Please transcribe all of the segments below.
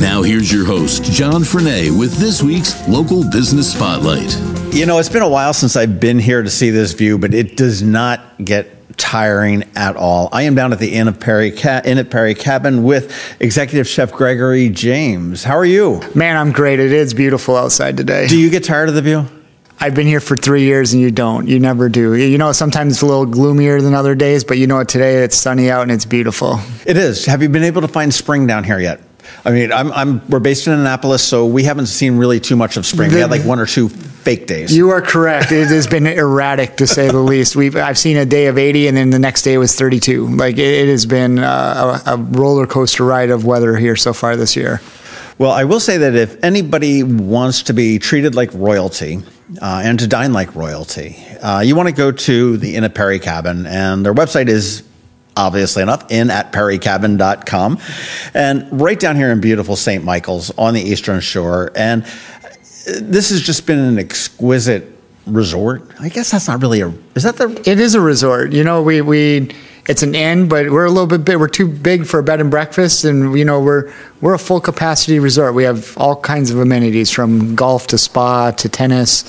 Now, here's your host, John Frenaye, with this week's Local Business Spotlight. You know, it's been a while since I've been here to see this view, but it does not get tiring at all. I am down at the Inn of Perry Ca- Inn at Perry Cabin with Executive Chef Gregory James. How are you? Man, I'm great. It is beautiful outside today. Do you get tired of the view? I've been here for three years and you don't. You never do. You know, sometimes it's a little gloomier than other days, but you know what? Today it's sunny out and it's beautiful. It is. Have you been able to find spring down here yet? I mean, I'm, I'm, we're based in Annapolis, so we haven't seen really too much of spring. We had like one or two fake days. You are correct. It has been erratic to say the least. We've I've seen a day of 80, and then the next day was 32. Like it, it has been uh, a, a roller coaster ride of weather here so far this year. Well, I will say that if anybody wants to be treated like royalty uh, and to dine like royalty, uh, you want to go to the Inn at Perry Cabin, and their website is obviously enough, in at perrycabin.com. And right down here in beautiful St. Michael's on the Eastern Shore. And this has just been an exquisite resort. I guess that's not really a, is that the? It is a resort. You know, we, we, it's an inn, but we're a little bit big. We're too big for a bed and breakfast, and you know we're we're a full capacity resort. We have all kinds of amenities from golf to spa to tennis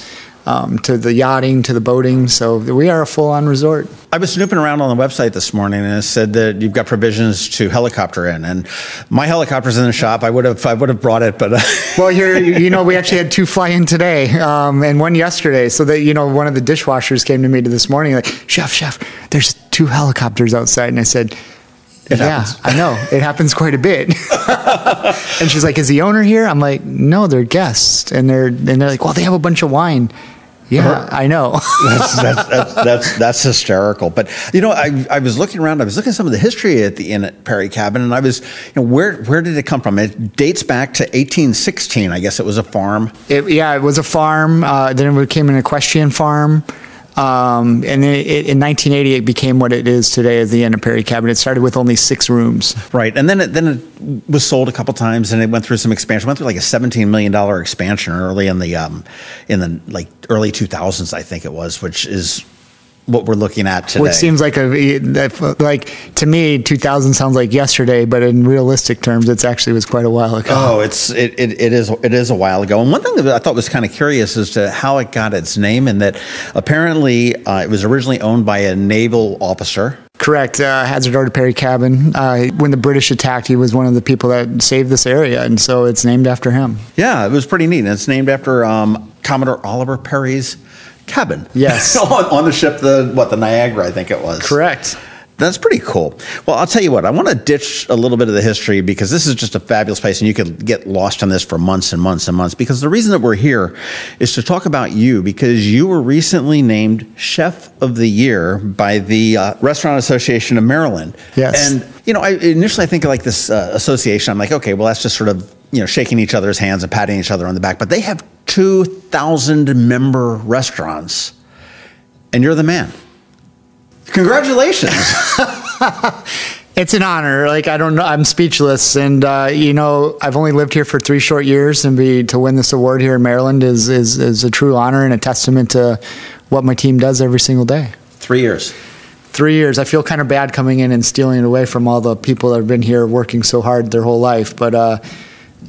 um, to the yachting to the boating. So we are a full on resort. I was snooping around on the website this morning and it said that you've got provisions to helicopter in, and my helicopter's in the shop. I would have I would have brought it, but uh, well, here you know we actually had two fly in today um, and one yesterday. So that you know one of the dishwashers came to me this morning like, chef, chef, there's two helicopters outside, and I said. It yeah, happens. I know. It happens quite a bit. and she's like, "Is the owner here?" I'm like, "No, they're guests." And they're and they're like, "Well, they have a bunch of wine." Yeah, I know. that's, that's, that's, that's, that's hysterical. But, you know, I, I was looking around, I was looking at some of the history at the Inn at Perry Cabin, and I was, you know, where, where did it come from? It dates back to 1816. I guess it was a farm. It, yeah, it was a farm. Uh, then it became an equestrian farm. Um, and it, it, in 1980, it became what it is today as the Inn at Perry Cabin. It started with only six rooms. Right, and then it, then it was sold a couple times, and it went through some expansion. Went through like a 17 million dollar expansion early in the um, in the like early 2000s, I think it was, which is what we're looking at today. Which seems like a like to me, 2000 sounds like yesterday, but in realistic terms, it's actually was quite a while ago. Oh, it's it, it, it is it is a while ago. And one thing that I thought was kind of curious as to how it got its name, and that apparently uh, it was originally owned by a naval officer. Correct. Uh, Hazard Order Perry Cabin. Uh, when the British attacked, he was one of the people that saved this area, and so it's named after him. Yeah, it was pretty neat. And it's named after um, Commodore Oliver Perry's cabin. Yes. on, on, the ship, the what the Niagara, I think it was. Correct. That's pretty cool. Well, I'll tell you what, I want to ditch a little bit of the history because this is just a fabulous place and you could get lost on this for months and months and months. Because the reason that we're here is to talk about you because you were recently named Chef of the Year by the uh, Restaurant Association of Maryland. Yes. And, you know, I initially I think of like this uh, association, I'm like, okay, well, that's just sort of, you know, shaking each other's hands and patting each other on the back. But they have 2,000 member restaurants and you're the man. Congratulations. it's an honor. Like I don't know, I'm speechless, and uh, you know, I've only lived here for three short years, and be to win this award here in Maryland is is is a true honor and a testament to what my team does every single day. Three years. Three years. I feel kind of bad coming in and stealing it away from all the people that have been here working so hard their whole life, but. Uh,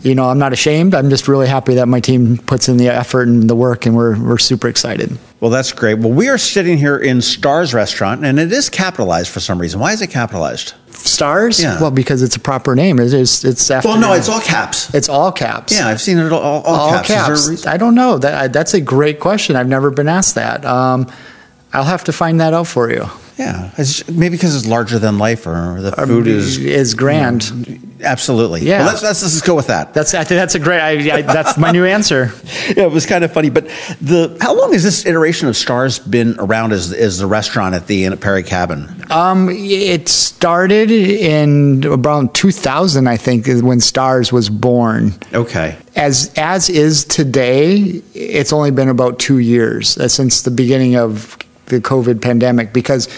you know, I'm not ashamed. I'm just really happy that my team puts in the effort and the work, and we're, we're super excited. Well, that's great. Well, we are sitting here in Stars Restaurant, and it is capitalized for some reason. Why is it capitalized? Stars? Yeah. Well, because it's a proper name. It is. It's after. Well, no, it's all caps. It's all caps. Yeah, I've seen it all, all, all caps. caps. I don't know. That that's a great question. I've never been asked that. Um, I'll have to find that out for you. Yeah, it's maybe because it's larger than life, or the food is is grand. You know, Absolutely. Yeah. Well, let's, let's, let's go with that. That's I think that's a great. I, I, that's my new answer. yeah, it was kind of funny. But the how long has this iteration of Stars been around as, as the restaurant at the Inn at Perry Cabin? Um, it started in around 2000, I think, is when Stars was born. Okay. As as is today, it's only been about two years uh, since the beginning of the COVID pandemic because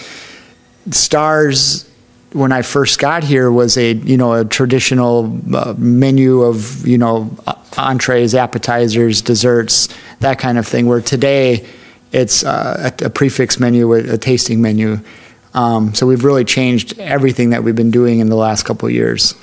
Stars when I first got here was a you know a traditional uh, menu of you know entrees, appetizers, desserts, that kind of thing. Where today it's uh, a, a prix fixe menu, a, a tasting menu. Um, so we've really changed everything that we've been doing in the last couple years.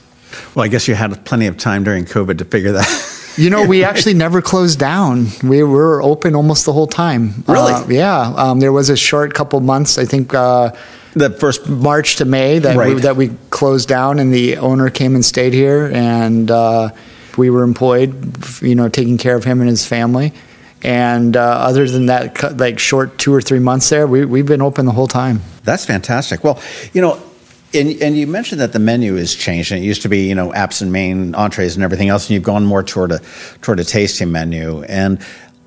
Well, I guess you had plenty of time during COVID to figure that. You know, we actually never closed down. We were open almost the whole time. Really? Uh, yeah. Um, there was a short couple months. I think. Uh, the first March to May that Right. we, that we closed down, and the owner came and stayed here, and uh, we were employed, you know, taking care of him and his family. And uh, other than that, like short two or three months there, we we've been open the whole time. That's fantastic. Well, you know, and, and you mentioned that the menu is changed. And it used to be, you know, apps and main entrees and everything else, and you've gone more toward a toward a tasting menu. And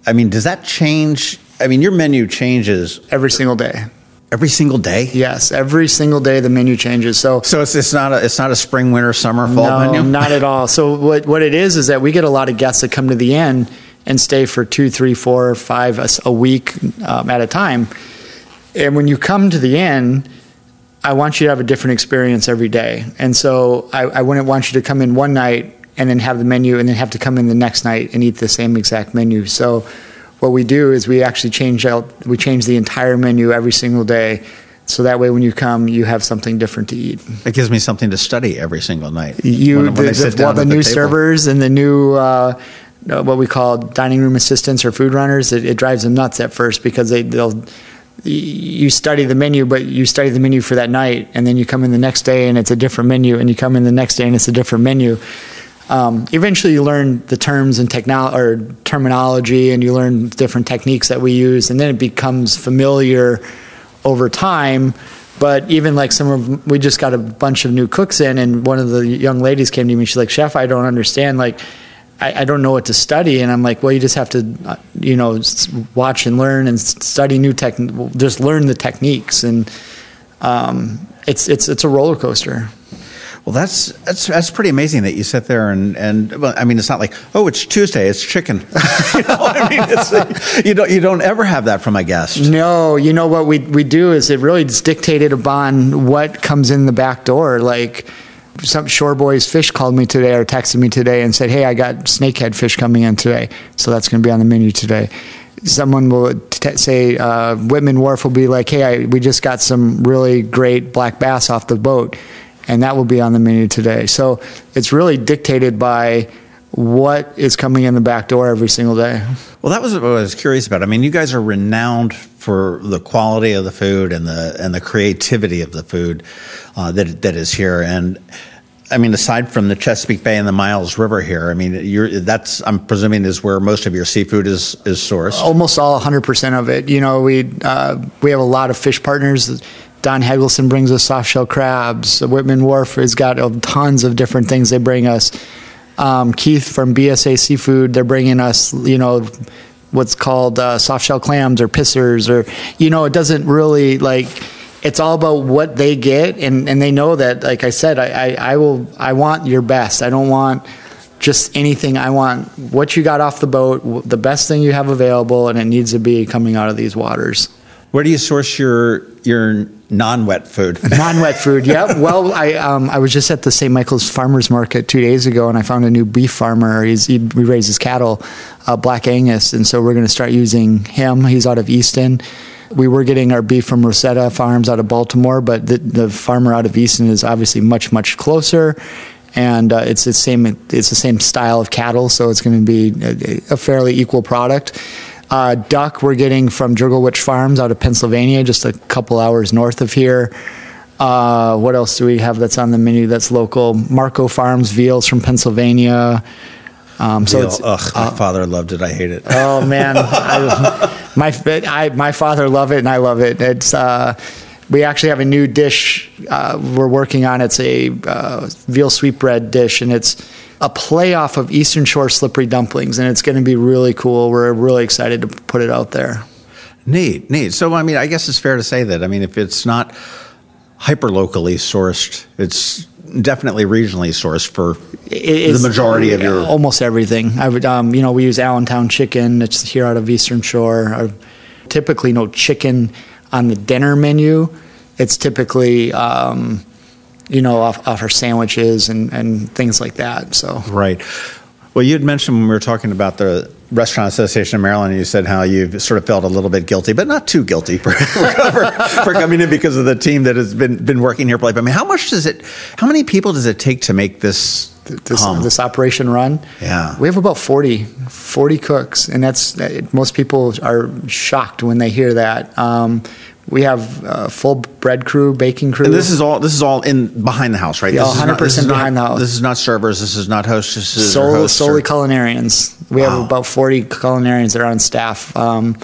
I mean, does that change? I mean, your menu changes Every single day. every single day. Yes, every single day the menu changes. So So it's it's not a it's not a spring, winter, summer, fall no, menu. not at all. So what what it is is that we get a lot of guests that come to the inn and stay for two, three, four, five a week um, at a time. And when you come to the inn, I want you to have a different experience every day. And so I, I wouldn't want you to come in one night and then have the menu and then have to come in the next night and eat the same exact menu. So what we do is we actually change out we change the entire menu every single day. So that way when you come you have something different to eat. It gives me something to study every single night. You, when, when the, I the, well, the new table. servers and the new uh, uh, what we call dining room assistants or food runners, it, it drives them nuts at first because they they'll you study the menu, but you study the menu for that night, and then you come in the next day and it's a different menu, and you come in the next day and it's a different menu. Um, eventually, you learn the terms and technol or terminology, and you learn different techniques that we use, and then it becomes familiar over time. But even like some of, we just got a bunch of new cooks in, and one of the young ladies came to me. She's like, "Chef, I don't understand. Like, I, I don't know what to study." And I'm like, "Well, you just have to, uh, you know, watch and learn and study new tech. Just learn the techniques, and um, it's it's it's a roller coaster." Well, that's that's that's pretty amazing that you sit there and and well, I mean, it's not like oh, it's Tuesday, it's chicken. you know, I mean, it's you don't you don't ever have that from a guest. No, you know what we we do is it really is dictated upon what comes in the back door. Like some Shore Boys Fish called me today or texted me today and said, "Hey, I got snakehead fish coming in today, so that's going to be on the menu today." Someone will t- say uh, Whitman Wharf will be like, "Hey, I, we just got some really great black bass off the boat." And that will be on the menu today. So it's really dictated by what is coming in the back door every single day. Well, that was what I was curious about. I mean, you guys are renowned for the quality of the food and the and the creativity of the food uh, that that is here. And I mean, aside from the Chesapeake Bay and the Miles River here, I mean, that's I'm presuming is where most of your seafood is is sourced. almost all 100% of it. You know, we uh, we have a lot of fish partners. Don Hegelson brings us soft shell crabs. Whitman Wharf has got uh, tons of different things they bring us. Um, Keith from BSA Seafood, they're bringing us, you know, what's called uh, soft shell clams or pissers, or you know, it doesn't really like. It's all about what they get, and, and they know that. Like I said, I, I, I will. I want your best. I don't want just anything. I want what you got off the boat, the best thing you have available, and it needs to be coming out of these waters. Where do you source your your non-wet food? Non-wet food. Yep. Well, I um, I was just at the St. Michael's Farmers Market two days ago, and I found a new beef farmer. He's, he raises cattle, uh, Black Angus, and so we're going to start using him. He's out of Easton. We were getting our beef from Roseda Farms out of Baltimore, but the, the farmer out of Easton is obviously much much closer. And uh, it's the same. It's the same style of cattle, so it's going to be a, a fairly equal product. Uh, duck we're getting from Jurgielewicz Farms out of Pennsylvania, just a couple hours north of here. Uh, what else do we have that's on the menu that's local? Marcho Farms veals from Pennsylvania. Um, so it's Ugh, my father loved it. I hate it. oh man, I, my I, my father love it and I love it. It's uh, we actually have a new dish uh, we're working on. It's a uh, veal sweetbread dish, and it's a playoff of Eastern Shore slippery dumplings, and it's going to be really cool. We're really excited to put it out there. Neat, neat. So, I mean, I guess it's fair to say that. I mean, if it's not hyper locally sourced, it's definitely regionally sourced for It's the majority of your. almost everything. I would, um, you know, we use Allentown chicken. It's here out of Eastern Shore. Uh, typically, no chicken on the dinner menu. It's typically, um, you know, off, off our sandwiches and, and things like that. So Right. Well, you had mentioned when we were talking about the Restaurant Association of Maryland, you said how you've sort of felt a little bit guilty, but not too guilty for, for, for coming in because of the team that has been been working here. But I mean, how much does it? How many people does it take to make this? this, hum? this operation run. Yeah. We have about 40, 40 cooks, and that's most people are shocked when they hear that. Um, we have a full bread crew, baking crew. And this is all this is all in behind the house, right? Yeah, this is not- this 100% is not- behind the house. This is not servers. This is not hostesses. Sol- hosts solely or- culinarians. We Wow. have about 40 culinarians that are on staff. Um,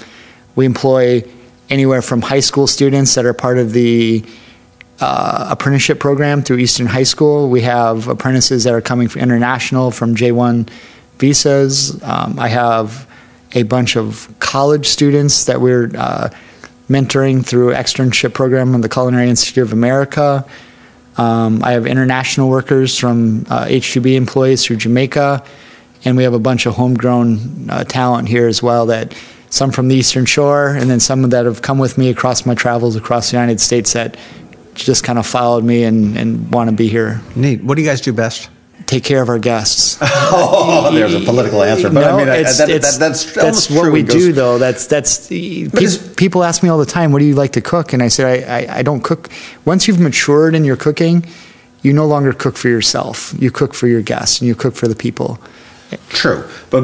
we employ anywhere from high school students that are part of the uh, apprenticeship program through Easton High School. We have apprentices that are coming from international from J1 visas. Um, I have a bunch of college students that we're uh, mentoring through externship program of the Culinary Institute of America. Um, I have international workers from uh, H2B employees through Jamaica, and we have a bunch of homegrown uh, talent here as well. That some from the Eastern Shore, and then some that have come with me across my travels across the United States that just kind of followed me and, and want to be here. Neat. What do you guys do best? Take care of our guests. Oh, there's a political answer, but I mean, I- that- that- that's that's what true. we do, though. That's that's pe- people ask me all the time, "What do you like to cook?" And I said, I, I, I don't cook. Once you've matured in your cooking, you no longer cook for yourself. You cook for your guests, and you cook for the people. True, but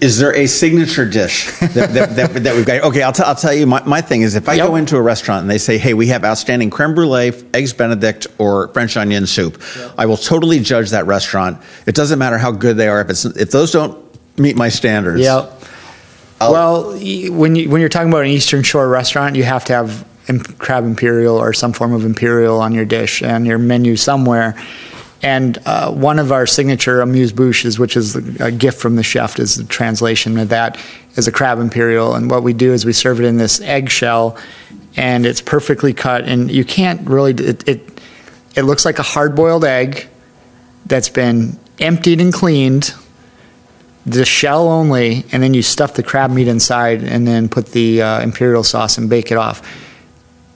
is there a signature dish that, that, that, that we've got? Okay, I'll, t- I'll tell you. My, my thing is, if I Yep. go into a restaurant and they say, "Hey, we have outstanding creme brulee, eggs Benedict, or French onion soup," I will totally judge that restaurant. It doesn't matter how good they are if it's if those don't meet my standards. Yeah. Well, when you when you're talking about an Eastern Shore restaurant, you have to have crab imperial or some form of imperial on your dish and your menu somewhere. And uh, one of our signature amuse bouches, which is a gift from the chef, is the translation of that, is a crab imperial. And what we do is we serve it in this eggshell, and it's perfectly cut. And you can't really it it, it looks like a hard boiled egg that's been emptied and cleaned the shell only, and then you stuff the crab meat inside, and then put the uh, imperial sauce and bake it off.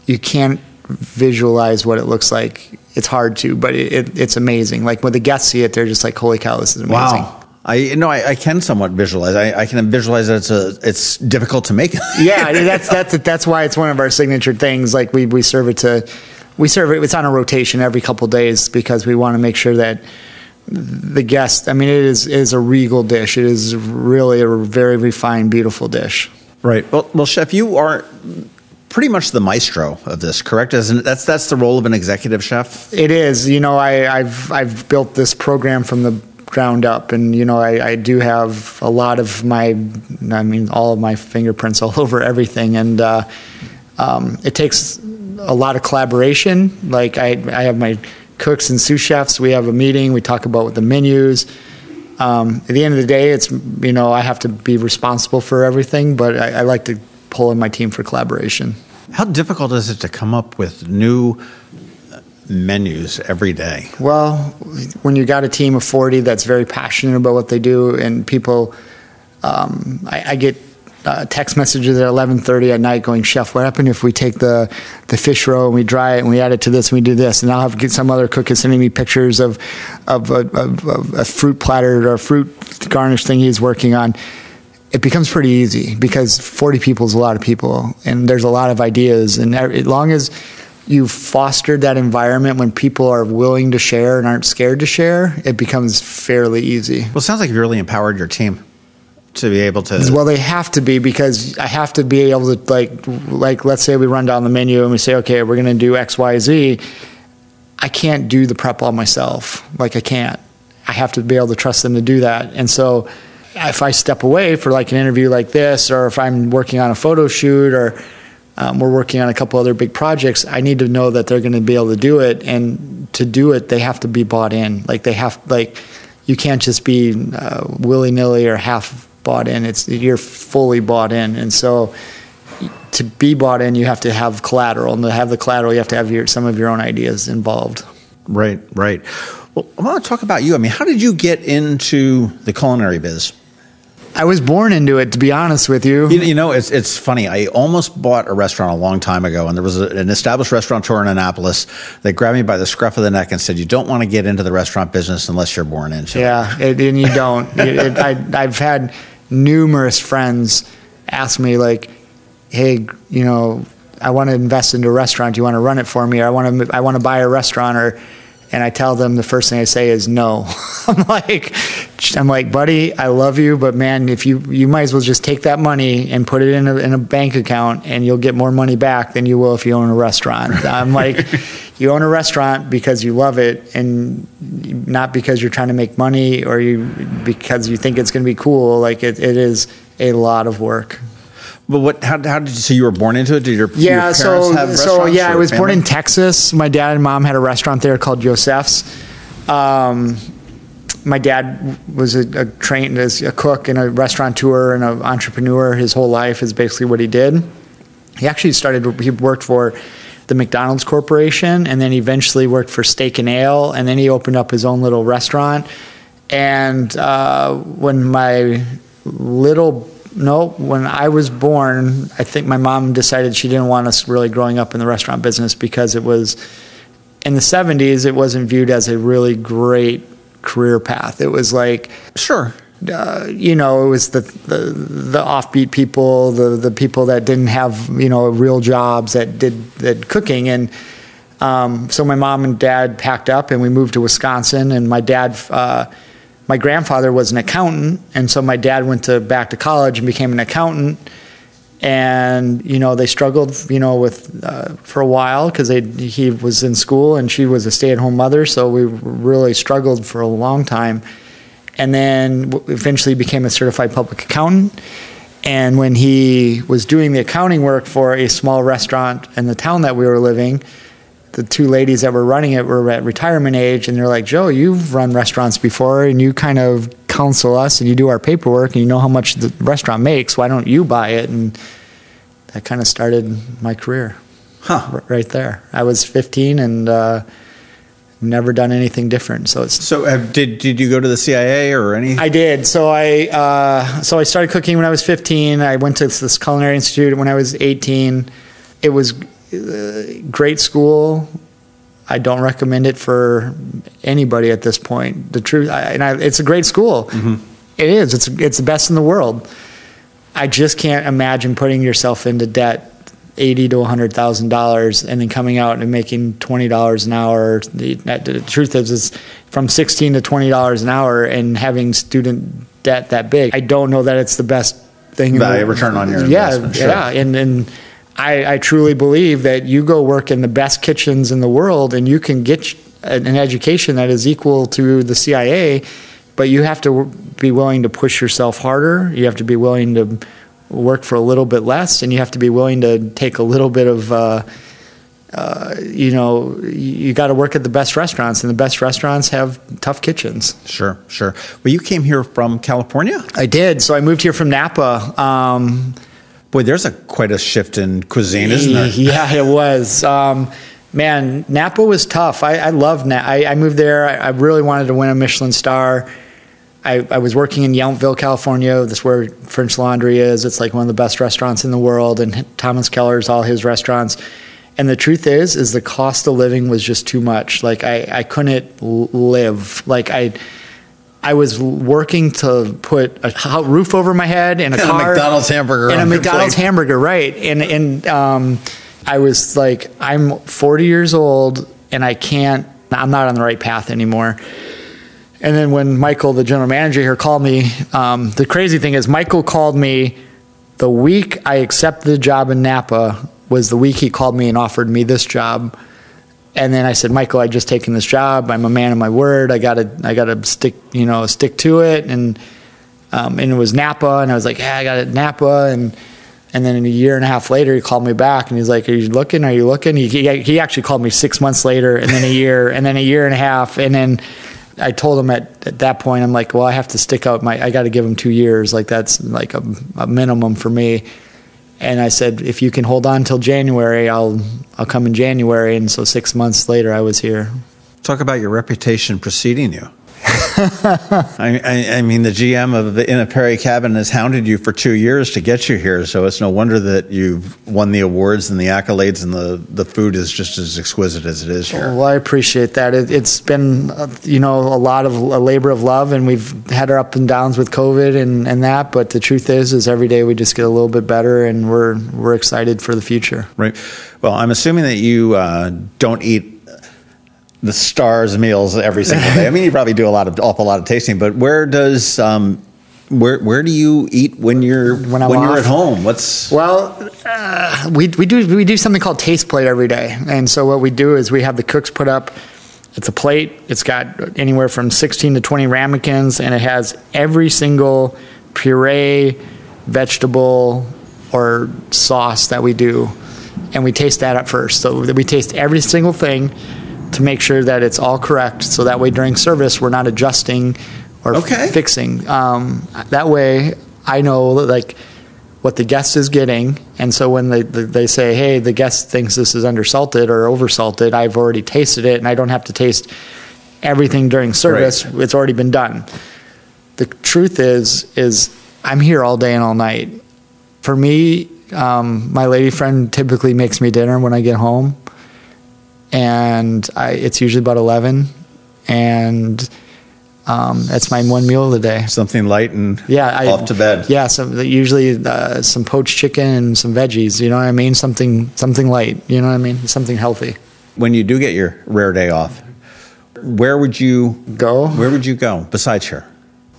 You can't visualize what it looks like. It's hard to, but it, it, it's amazing. Like when the guests see it, they're just like, "Holy cow, this is amazing!" Wow. I no, I, I can somewhat visualize. I, I can visualize that it's a, it's difficult to make. yeah, that's that's that's why it's one of our signature things. Like we we serve it to, we serve it. It's on a rotation every couple days because we want to make sure that the guest. I mean, it is it is a regal dish. It is really a very refined, beautiful dish. Right. Well, well, chef, you are pretty much the maestro of this, correct? Isn't it? That's that's the role of an executive chef. It is. You know, I, I've I've built this program from the ground up, and you know, I, I do have a lot of my, I mean, all of my fingerprints all over everything, and uh, um, it takes a lot of collaboration. Like I, I have my cooks and sous chefs. We have a meeting. We talk about the menus. Um, at the end of the day, it's you know I have to be responsible for everything, but I, I like to pull in my team for collaboration. How difficult is it to come up with new uh, menus every day? Well, when you got a team of 40 that's very passionate about what they do, and people, um, I, I get uh, text messages at 11:30 at night going, "Chef, what happened if we take the the fish roe and we dry it and we add it to this and we do this?" And I'll have get some other cook is sending me pictures of of a, of, of a fruit platter or a fruit garnish thing he's working on. It becomes pretty easy because 40 people is a lot of people, and there's a lot of ideas. And as long as you've fostered that environment when people are willing to share and aren't scared to share, it becomes fairly easy. Well, it sounds like you really empowered your team to be able to. Well, they have to be because I have to be able to like like let's say we run down the menu and we say, okay, we're going to do X, Y, Z. I can't do the prep all myself. Like I can't. I have to be able to trust them to do that. And so, if I step away for like an interview like this, or if I'm working on a photo shoot, or um, we're working on a couple other big projects. I need to know that they're going to be able to do it, and to do it, they have to be bought in. Like they have, like you can't just be uh, willy nilly or half bought in. It's you're fully bought in, and so to be bought in, you have to have collateral, and to have the collateral, you have to have your, some of your own ideas involved. Right, right. Well, I want to talk about you. I mean, how did you get into the culinary biz? I was born into it, to be honest with you. You, you know, it's it's funny. I almost bought a restaurant a long time ago, and there was a, an established restaurateur in Annapolis that grabbed me by the scruff of the neck and said, "You don't want to get into the restaurant business unless you're born into yeah, it." Yeah, and you don't. it, it, I, I've had numerous friends ask me like, "Hey, you know, I want to invest into a restaurant. Do you want to run it for me? Or I want to I want to buy a restaurant or." And I tell them the first thing I say is no. I'm like, I'm like, buddy, I love you, but man, if you you might as well just take that money and put it in a, in a bank account, and you'll get more money back than you will if you own a restaurant. I'm like, you own a restaurant because you love it, and not because you're trying to make money or you because you think it's going to be cool. Like it, it is a lot of work. But what? How, how did you? So you were born into it? Did your yeah? Your so so yeah, I was born in Texas. My dad and mom had a restaurant there called Joseph's. Um, my dad was a, a trained as a cook and a restaurateur and an entrepreneur. His whole life is basically what he did. He actually started. He worked for the McDonald's Corporation, and then eventually worked for Steak and Ale, and then he opened up his own little restaurant. And uh, when my little no, when I was born, I think my mom decided she didn't want us really growing up in the restaurant business because it was in the 70s, it wasn't viewed as a really great career path. It was like, sure. Uh, you know, it was the, the, the offbeat people, the the people that didn't have you know real jobs that did that cooking, and um, so my mom and dad packed up and we moved to Wisconsin, and my dad uh, my grandfather was an accountant, and so my dad went to back to college and became an accountant. And you know they struggled, you know, with uh, for a while because he was in school and she was a stay-at-home mother, so we really struggled for a long time. And then eventually became a certified public accountant. And when he was doing the accounting work for a small restaurant in the town that we were living, the two ladies that were running it were at retirement age, and they're like, Joe, you've run restaurants before, and you kind of counsel us, and you do our paperwork, and you know how much the restaurant makes. Why don't you buy it? And that kind of started my career. Huh. Right there. I was 15 and uh, never done anything different. So it's so. Uh, did did you go to the CIA or any? I did. So I uh, so I started cooking when I was 15. I went to this culinary institute when I was 18. It was great school. I don't recommend it for anybody at this point. The truth, I, and I, it's a great school. Mm-hmm. It is. It's it's the best in the world. I just can't imagine putting yourself into debt eighty to hundred thousand dollars and then coming out and making twenty dollars an hour. The, the, truth is, it's from sixteen to twenty dollars an hour and having student debt that big. I don't know that it's the best thing. Value return on your yeah, investment. Sure. Yeah, and and I, I, truly believe that you go work in the best kitchens in the world and you can get an education that is equal to the CIA, but you have to be willing to push yourself harder. You have to be willing to work for a little bit less, and you have to be willing to take a little bit of. Uh, uh, you know, you got to work at the best restaurants, and the best restaurants have tough kitchens. Sure, sure. Well, you came here from California. I did. So I moved here from Napa. Um, Boy, there's a quite a shift in cuisine, isn't there? Yeah, it was. Um, man, Napa was tough. I, I loved Napa. I, I, moved there. I, I, really wanted to win a Michelin star. I, I was working in Yountville, California. That's where French Laundry is. It's like one of the best restaurants in the world, and Thomas Keller's all his restaurants. And the truth is, is the cost of living was just too much. Like I, I couldn't live. Like I I was working to put a roof over my head and a and car, a McDonald's hamburger, and a McDonald's plate. hamburger, right? And and um, I was like, I'm 40 years old, and I can't. I'm not on the right path anymore. And then when Michael, the general manager here, called me, um, the crazy thing is Michael called me the week I accepted the job in Napa was the week he called me and offered me this job and then I said, Michael, I just taken this job. I'm a man of my word. I gotta, I gotta stick, you know, stick to it. And um, and it was Napa, and I was like, yeah, I got it Napa, and And then a year and a half later, he called me back and he's like, "Are you looking? Are you looking?" He he, he actually called me six months later, and then a year, and then a year and a half, and then I told him at, at that point, I'm like, "Well, I have to stick out my. I got to give him two years. Like that's like a, a minimum for me." And I said, "If you can hold on till January, I'll I'll come in January." And so six months later, I was here. Talk about your reputation preceding you. I, I, I, mean, the GM of the Inn at Perry Cabin has hounded you for two years to get you here, so it's no wonder that you've won the awards and the accolades, and the, the food is just as exquisite as it is here. Well, I appreciate that. It, has been, uh, you know, a lot of a labor of love, and we've had our up and downs with COVID and, and that. But the truth is, is every day we just get a little bit better, and we're we're excited for the future. Right. Well, I'm assuming that you uh, don't eat the stars meals every single day. I mean, you probably do a lot of awful lot of tasting, but where does um, where where do you eat when you're when, when you're at home? What's well, uh, we we do we do something called taste plate every day, and so what we do is we have the cooks put up. It's a plate. It's got anywhere from 16 to 20 ramekins, and it has every single puree, vegetable, or sauce that we do, and we taste that at first. So we taste every single thing to make sure that it's all correct. So that way during service, we're not adjusting or okay. fixing. Um, that way, I know like what the guest is getting, and so when they they say, "Hey, the guest thinks this is undersalted or oversalted," I've already tasted it, and I don't have to taste everything during service. Right. It's already been done. The truth is, is I'm here all day and all night. For me, um, my lady friend typically makes me dinner when I get home and I, it's usually about 11 and um, that's my one meal of the day. Something light and yeah, I, off to bed. Yeah, so usually uh, some poached chicken and some veggies. You know what I mean? Something something light. You know what I mean? Something healthy. When you do get your rare day off, where would you go? Where would you go besides here?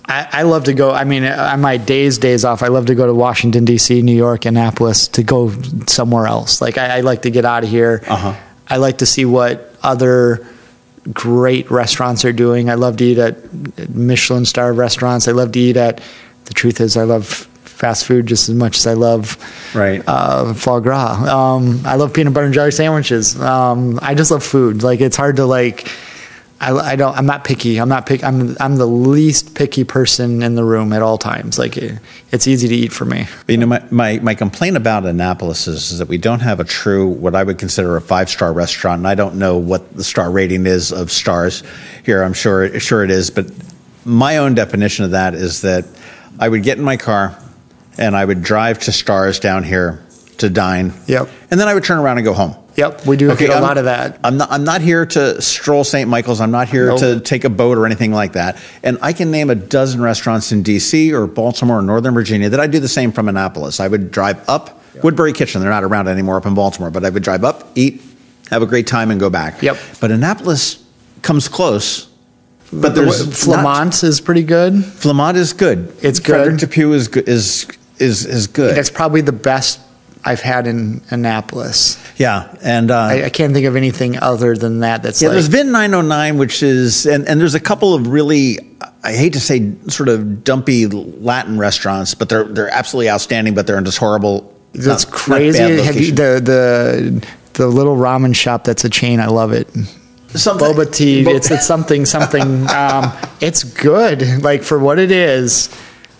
I, I love to go. I mean, on my days days off, I love to go to Washington D.C., New York, Annapolis to go somewhere else. Like I, I like to get out of here. Uh-huh. I like to see what other great restaurants are doing. I love to eat at Michelin star restaurants. I love to eat at. The truth is, I love fast food just as much as I love right uh, foie gras. Um, I love peanut butter and jelly sandwiches. Um, I just love food. Like it's hard to like I, I, don't. I'm not picky. I'm not pick. I'm I'm the least picky person in the room at all times. Like it, it's easy to eat for me. You know, my, my, my complaint about Annapolis is, is, that we don't have a true what I would consider a five star restaurant. And I don't know what the star rating is of stars here. I'm sure sure it is, but my own definition of that is that I would get in my car and I would drive to Stars down here to dine. Yep. And then I would turn around and go home. Yep, we do okay, get a I'm, lot of that. I'm not, I'm not here to stroll St. Michael's. I'm not here nope. to take a boat or anything like that. And I can name a dozen restaurants in D.C. or Baltimore or Northern Virginia that I do the same from Annapolis. I would drive up yep. Woodberry Kitchen. They're not around anymore up in Baltimore, but I would drive up, eat, have a great time, and go back. Yep. But Annapolis comes close. But there's Flamant is pretty good. Flamant is good. It's good. Frederik De Pue is is is is good. That's probably the best I've had in Annapolis. Yeah, and uh, I, I, can't think of anything other than that. That's yeah. Like, there's Vin 909, which is and, and there's a couple of really I hate to say sort of dumpy Latin restaurants, but they're they're absolutely outstanding. But they're in just horrible. That's not, crazy. Not Have you, the the the little ramen shop that's a chain? I love it. Something, Boba tea. Bo- it's, it's something something. um, it's good. Like for what it is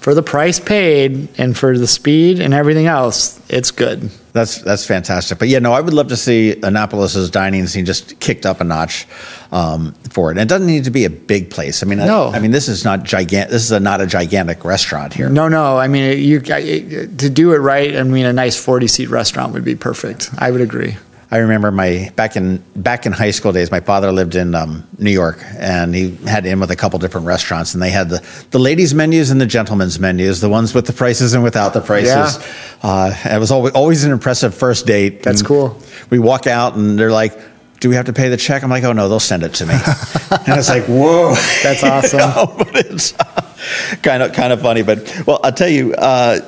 for the price paid and for the speed and everything else, it's good. That's that's fantastic. But yeah, no, I would love to see Annapolis's dining scene just kicked up a notch um, for it. And it doesn't need to be a big place. I mean, no. I, I mean, this is not gigantic. This is a, not a gigantic restaurant here. No, no. I mean, you to do it right. I mean, a nice forty seat restaurant would be perfect. I would agree. I remember my back in back in high school days. My father lived in um, New York, and he had in with a couple different restaurants, and they had the the ladies' menus and the gentlemen's menus, the ones with the prices and without the prices. Yeah. Uh, it was always always an impressive first date. That's and cool. We walk out, and they're like. Do we have to pay the check? I'm like, oh no, they'll send it to me. and it's like, whoa, that's awesome. know, but it's kind of kind of funny. But well, I'll tell you, uh,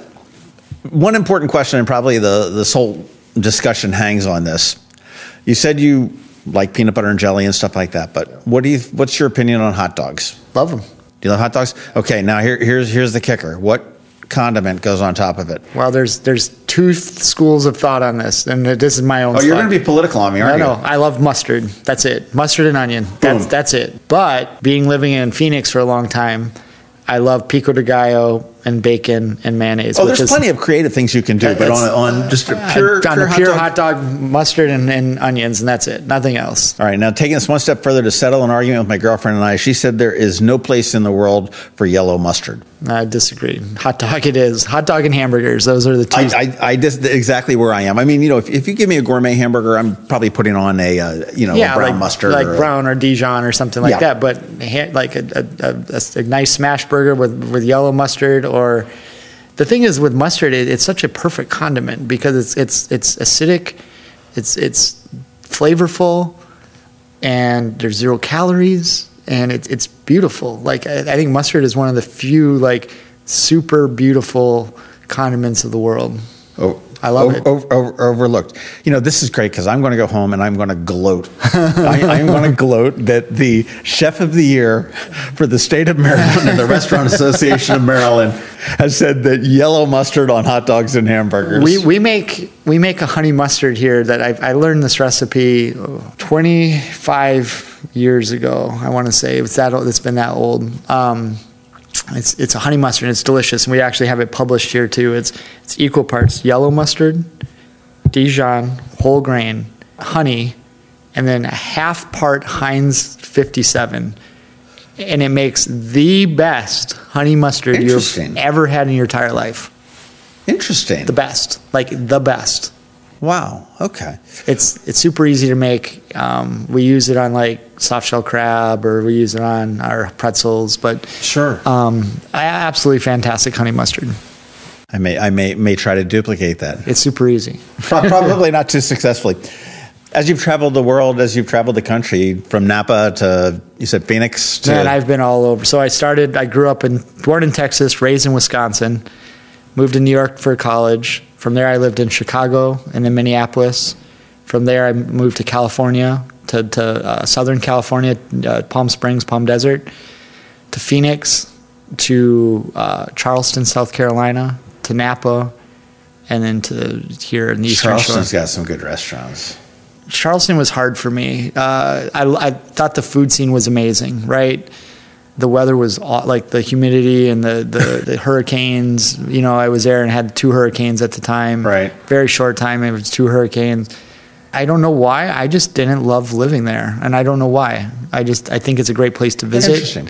one important question, and probably the this whole discussion hangs on this. You said you like peanut butter and jelly and stuff like that, but what do you? What's your opinion on hot dogs? Love them. Do you love hot dogs? Okay, now here, here's here's the kicker. What condiment goes on top of it? Well, there's there's two schools of thought on this, and this is my own. Oh, you're going to be political on me, aren't no, you? no, I love mustard. That's it. Mustard and onion. That's Boom. that's it. But being living in Phoenix for a long time, I love pico de gallo and bacon and mayonnaise. Oh, which there's is- plenty of creative things you can do, but on, on just a pure, on pure a hot pure dog- hot dog, mustard and, and onions, and that's it. Nothing else. All right, now taking this one step further to settle an argument with my girlfriend and I, she said there is no place in the world for yellow mustard. I disagree. Hot dog it is. Hot dog and hamburgers. Those are the two. I, I, I just exactly where I am. I mean, you know, if, if you give me a gourmet hamburger, I'm probably putting on a, uh, you know, yeah, a brown like, mustard. like or brown or Dijon or something like Yeah. that. But ha- like a, a, a, a nice smash burger with, with yellow mustard or the thing is with mustard, it, it's such a perfect condiment because it's it's it's acidic, it's it's flavorful, and there's zero calories, and it's it's beautiful. Like I, I think mustard is one of the few like super beautiful condiments of the world. Oh, I love o- it. o- o- overlooked. You know, this is great because I'm going to go home and I'm going to gloat. I, I'm going to gloat that the chef of the year for the state of Maryland and the Restaurant Association of Maryland has said that yellow mustard on hot dogs and hamburgers. We, we make we make a honey mustard here that I, I learned this recipe oh, 25 years ago. I want to say it's that it's been that old. Um, it's it's a honey mustard. and It's delicious, and we actually have it published here too. It's it's equal parts yellow mustard, Dijon, whole grain, honey, and then a half part Heinz 57. And it makes the best honey mustard you've ever had in your entire life Interesting. the best, like the best. Wow. Okay. It's it's super easy to make. Um, we use it on like soft shell crab, or we use it on our pretzels. But Sure. um, absolutely fantastic honey mustard. I may I may may try to duplicate that. It's super easy. Probably not too successfully. As you've traveled the world, as you've traveled the country, from Napa to you said Phoenix to Man, I've been all over. So I started. I grew up in born in Texas, raised in Wisconsin, moved to New York for college. From there, I lived in Chicago and in Minneapolis. From there, I moved to California, to, to uh, Southern California, uh, Palm Springs, Palm Desert, to Phoenix, to uh, Charleston, South Carolina, to Napa, and then to here in the Eastern Shore. Charleston's got some good restaurants. Charleston was hard for me. Uh, I, I thought the food scene was amazing, right? The weather was aw- like the humidity and the, the, the hurricanes. You know, I was there and had two hurricanes at the time. Right. Very short time. It was two hurricanes. I don't know why. I just didn't love living there, and I don't know why. I just I think it's a great place to visit. Interesting.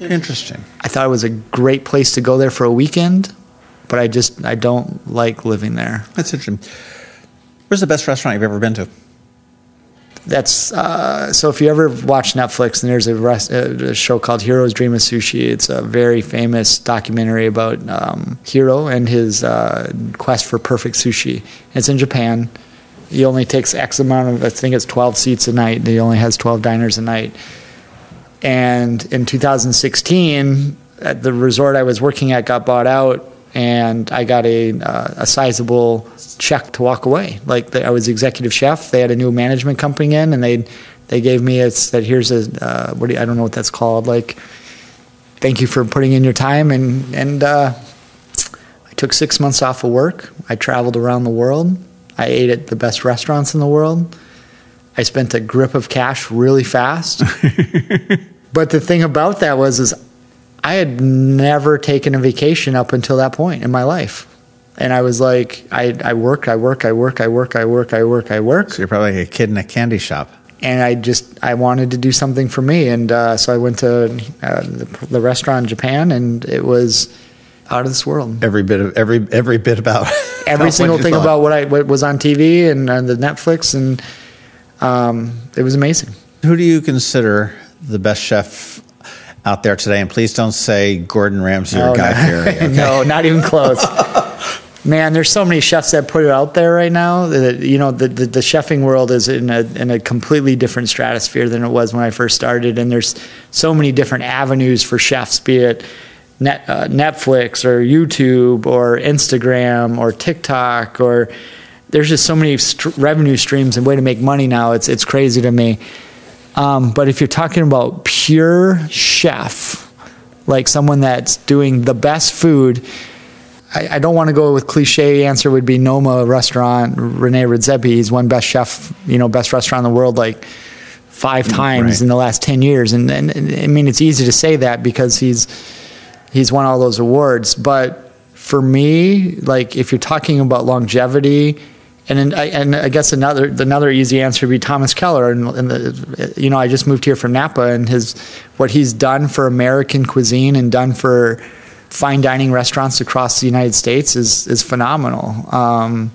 Interesting. I thought it was a great place to go there for a weekend, but I just I don't like living there. That's interesting. Where's the best restaurant you've ever been to? That's uh, so. If you ever watch Netflix, and there's a, rest, uh, a show called Jiro's Dream of Sushi. It's a very famous documentary about um, and his uh, quest for perfect sushi. It's in Japan. He only takes X amount of. I think it's 12 seats a night. He only has 12 diners a night. And in 2016, at the resort I was working at got bought out, and I got a uh, a sizable check to walk away. Like the, I was executive chef. They had a new management company in, and they they gave me a that here's a uh, what do you, I don't know what that's called. Like thank you for putting in your time, and and uh, I took six months off of work. I traveled around the world. I ate at the best restaurants in the world. I spent a grip of cash really fast. but the thing about that was is I had never taken a vacation up until that point in my life. And I was like, I, I work, I work, I work, I work, I work, I work, I work. So you're probably like a kid in a candy shop. And I just, I wanted to do something for me. And uh, so I went to uh, the, the restaurant in Japan and it was out of this world. Every bit of every every bit about Every single thing thought. about what I what was on TV and uh, the Netflix. And um, it was amazing. Who do you consider the best chef out there today? And please don't say Gordon Ramsay or Oh, Guy no. Fieri. okay? no, not even close. Man, there's so many chefs that put it out there right now. That, you know, the, the the chefing world is in a in a completely different stratosphere than it was when I first started, and there's so many different avenues for chefs, be it net, uh, Netflix or YouTube or Instagram or TikTok or there's just so many st- revenue streams and way to make money now. It's it's crazy to me. Um, but if you're talking about pure chef, like someone that's doing the best food, I, I don't want to go with cliche answer would be Noma restaurant, Rene Redzepi. He's won best chef, you know, best restaurant in the world like five times Right. in the last 10 years. And, and, and I mean, it's easy to say that because he's, he's won all those awards. But for me, like if you're talking about longevity, and then I, and I guess another another easy answer would be Thomas Keller. And, and the, you know, I just moved here from Napa, and his what he's done for American cuisine and done for fine dining restaurants across the United States is is phenomenal. Um,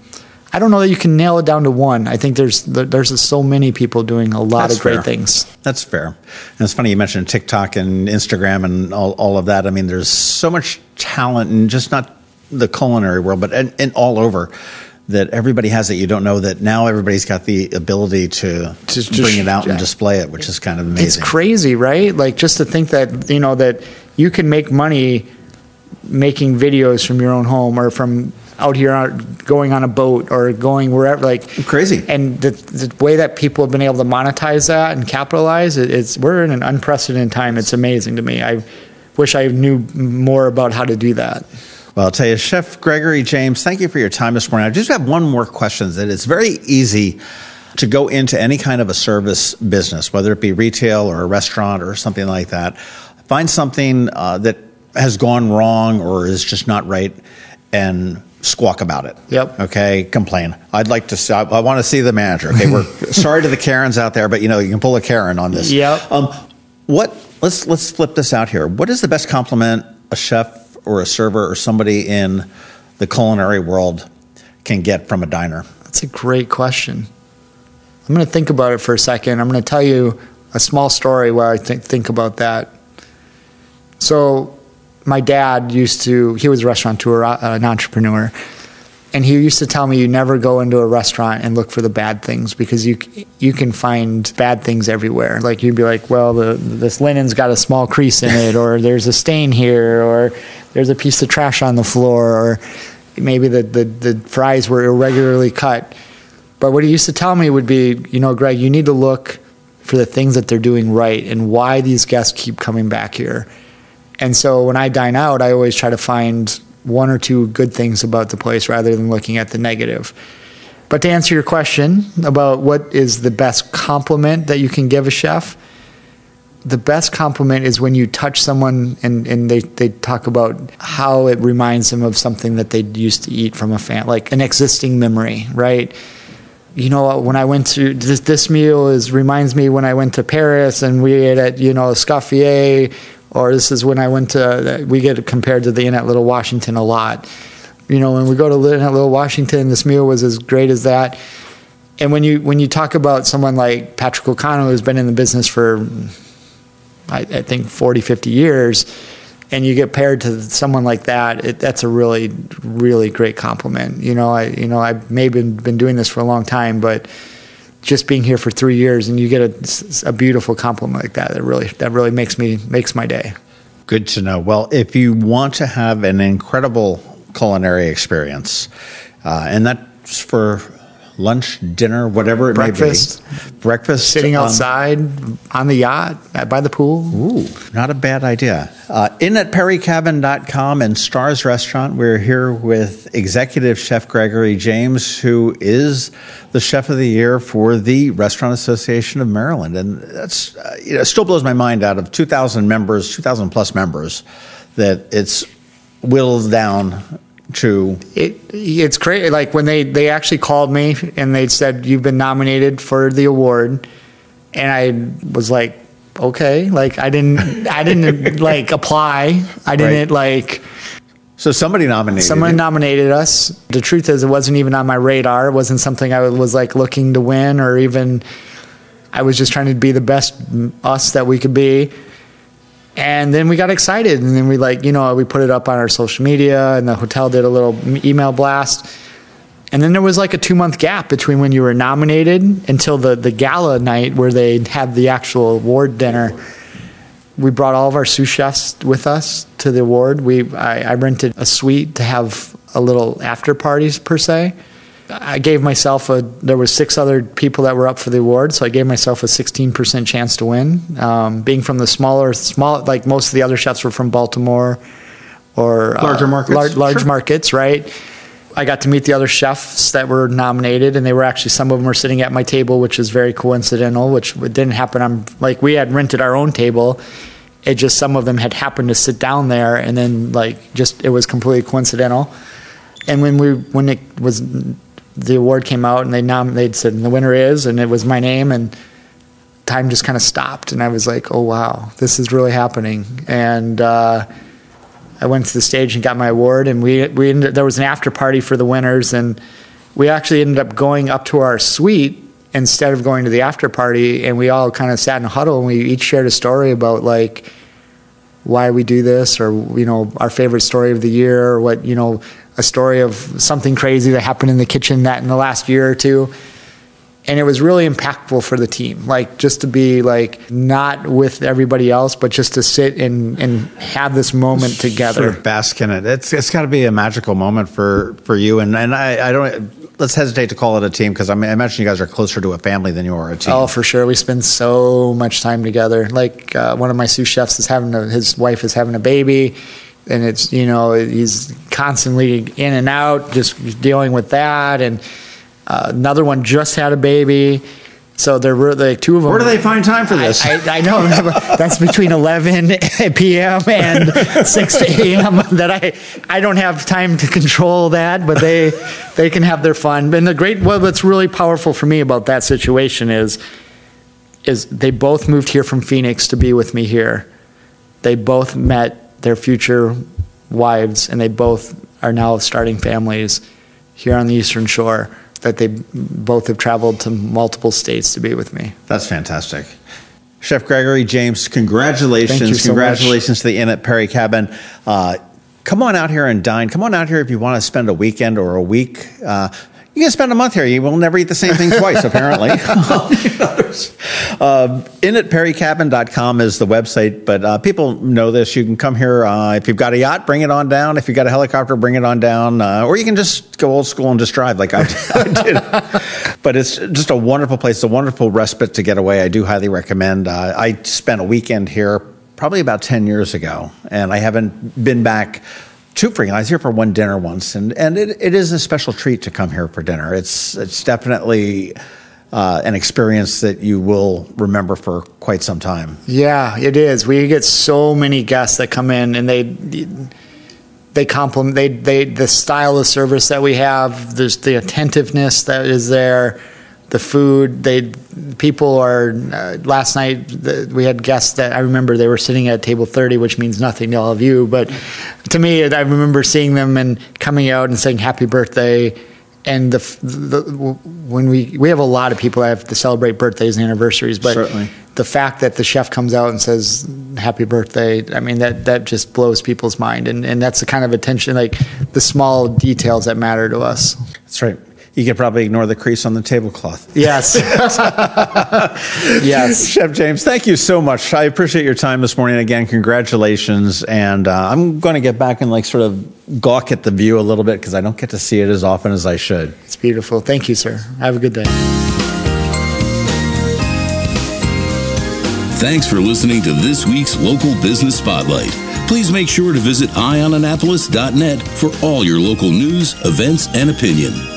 I don't know that you can nail it down to one. I think there's there's so many people doing a lot That's of great fair. things. That's fair. And it's funny you mentioned TikTok and Instagram and all, all of that. I mean, there's so much talent and just not the culinary world, but and, and all over that everybody has that you don't know that now everybody's got the ability to, Just- bring it out and display it, which is kind of amazing. It's crazy, right? Like just to think that you know that you can make money making videos from your own home or from out here out going on a boat or going wherever like Crazy. and the, the way that people have been able to monetize that and capitalize it, it's we're in an unprecedented time it's amazing to me i wish i knew more about how to do that Well, I'll tell you, Chef Gregory James, thank you for your time this morning. I just have one more question that it's very easy to go into any kind of a service business, whether it be retail or a restaurant or something like that. Find something uh, that has gone wrong or is just not right and squawk about it. Yep. Okay, complain. I'd like to see, I, I want to see the manager. Okay, we're sorry to the Karens out there, but you know, you can pull a Karen on this. Yep. Um, what, let's, let's flip this out here. What is the best compliment a chef or a server or somebody in the culinary world can get from a diner? That's a great question. I'm going to think about it for a second. I'm going to tell you a small story where I think think about that. So, my dad used to. He was a restaurateur, uh, an entrepreneur, and he used to tell me, "You never go into a restaurant and look for the bad things because you you can find bad things everywhere. Like you'd be like, well, the, this linen's got a small crease in it, or there's a stain here, or there's a piece of trash on the floor, or maybe the, the, the fries were irregularly cut. But what he used to tell me would be, you know, Greg, you need to look for the things that they're doing right and why these guests keep coming back here. And so when I dine out, I always try to find one or two good things about the place rather than looking at the negative. But to answer your question about what is the best compliment that you can give a chef, the best compliment is when you touch someone and, and they, they talk about how it reminds them of something that they used to eat from a fan, like an existing memory, right? You know, when I went to this, this meal is reminds me when I went to Paris and we ate at you know Escoffier, or this is when I went to. Uh, we get compared to the Inn at Little Washington a lot. You know, when we go to Inn at Little Washington, this meal was as great as that. And when you when you talk about someone like Patrick O'Connell, who's been in the business for I, I think 40, 50 years, and you get paired to someone like that, it, that's a really, really great compliment. You know, I, you know, I've maybe been, been doing this for a long time, but just being here for three years and you get a, a beautiful compliment like that, that really, that really makes me, makes my day. Good to know. Well, if you want to have an incredible culinary experience, uh, and that's for lunch, dinner, whatever it Breakfast. may be, breakfast, Sitting um, outside on the yacht by the pool. Ooh, not a bad idea. Uh, innatperrycabin.com and Stars Restaurant, we're here with Executive Chef Gregory James, who is the Chef of the Year for the Restaurant Association of Maryland. And that's, uh, you know, it still blows my mind out of 2,000 members, 2,000 plus members, that it's whittled down to it it's crazy like when they they actually called me and they said you've been nominated for the award. And i was like okay. Like i didn't i didn't like apply. I didn't like so somebody nominated someone nominated us. The truth is it wasn't even on my radar. It wasn't something i was like looking to win or even i was just trying to be the best us that we could be and then we got excited and then we like you know we put it up on our social media and the hotel did a little email blast. And then there was like a two month gap between when you were nominated until the, the gala night where they had the actual award dinner. We brought all of our sous chefs with us to the award. We I, I rented a suite to have a little after parties per se I gave myself a. There was six other people that were up for the award, so I gave myself a 16% chance to win. Um, being from the smaller, small, like most of the other chefs were from Baltimore or uh, Larger markets? lar- large Sure. markets, right? I got to meet the other chefs that were nominated, and they were actually some of them were sitting at my table, which is very coincidental. Which didn't happen. I'm like we had rented our own table. It just some of them had happened to sit down there, and then like just it was completely coincidental. And when we when it was the award came out, and they nom they'd said the winner is, and it was my name, and time just kind of stopped, and I was like, oh wow, this is really happening, and. uh I went to the stage and got my award, and we we ended, there was an after party for the winners, and we actually ended up going up to our suite instead of going to the after party, and we all kind of sat in a huddle, and we each shared a story about like why we do this, or you know our favorite story of the year, or what you know a story of something crazy that happened in the kitchen that in the last year or two and it was really impactful for the team like just to be like not with everybody else but just to sit and and have this moment together Sort of bask in it. It's it's got to be a magical moment for for you. And and I, I don't let's hesitate to call it a team because I, mean, I imagine you guys are closer to a family than you are a team. Oh, for sure. We spend so much time together. Like uh, one of my sous chefs is having a, his wife is having a baby, and it's you know he's constantly in and out, just dealing with that. And uh, another one just had a baby, so there were like two of them. Where do they find time for this? I, I, I know that's between 11 p.m. and 6 a.m. that I I don't have time to control that, but they they can have their fun. And the great well, what's really powerful for me about that situation is is they both moved here from Phoenix to be with me here. They both met their future wives, and they both are now starting families here on the Eastern Shore. That they both have traveled to multiple states to be with me. That's fantastic. Chef Gregory James, congratulations. So congratulations to the Inn at Perry Cabin. Uh, come on out here and dine. Come on out here if you want to spend a weekend or a week. Uh, you can spend a month here. You will never eat the same thing twice, apparently. uh, innatperrycabin.com is the website, but uh, people know this. You can come here. Uh, if you've got a yacht, bring it on down. If you've got a helicopter, bring it on down. Uh, or you can just go old school and just drive like I, I did. but it's just a wonderful place, a wonderful respite to get away. I do highly recommend. Uh, I spent a weekend here probably about 10 years ago, and I haven't been back too frequently. I was here for one dinner once, and, and it, it is a special treat to come here for dinner. It's, it's definitely uh, an experience that you will remember for quite some time. Yeah, it is. We get so many guests that come in and they they compliment they they the style of service that we have, there's the attentiveness that is there, the food, they people are uh, last night the, we had guests that I remember they were sitting at table 30 which means nothing to all of you, but to me I remember seeing them and coming out and saying happy birthday and the, the when we we have a lot of people that have to celebrate birthdays and anniversaries, but Certainly. the fact that the chef comes out and says happy birthday, I mean that that just blows people's mind, and and that's the kind of attention like the small details that matter to us. That's right. You could probably ignore the crease on the tablecloth. Yes, yes. Chef James, thank you so much. I appreciate your time this morning. Again, congratulations. And uh, I'm going to get back and like sort of gawk at the view a little bit because I don't get to see it as often as I should. It's beautiful. Thank you, sir. Have a good day. Thanks for listening to this week's Local Business Spotlight. Please make sure to visit eyeonannapolis.net for all your local news, events, and opinion.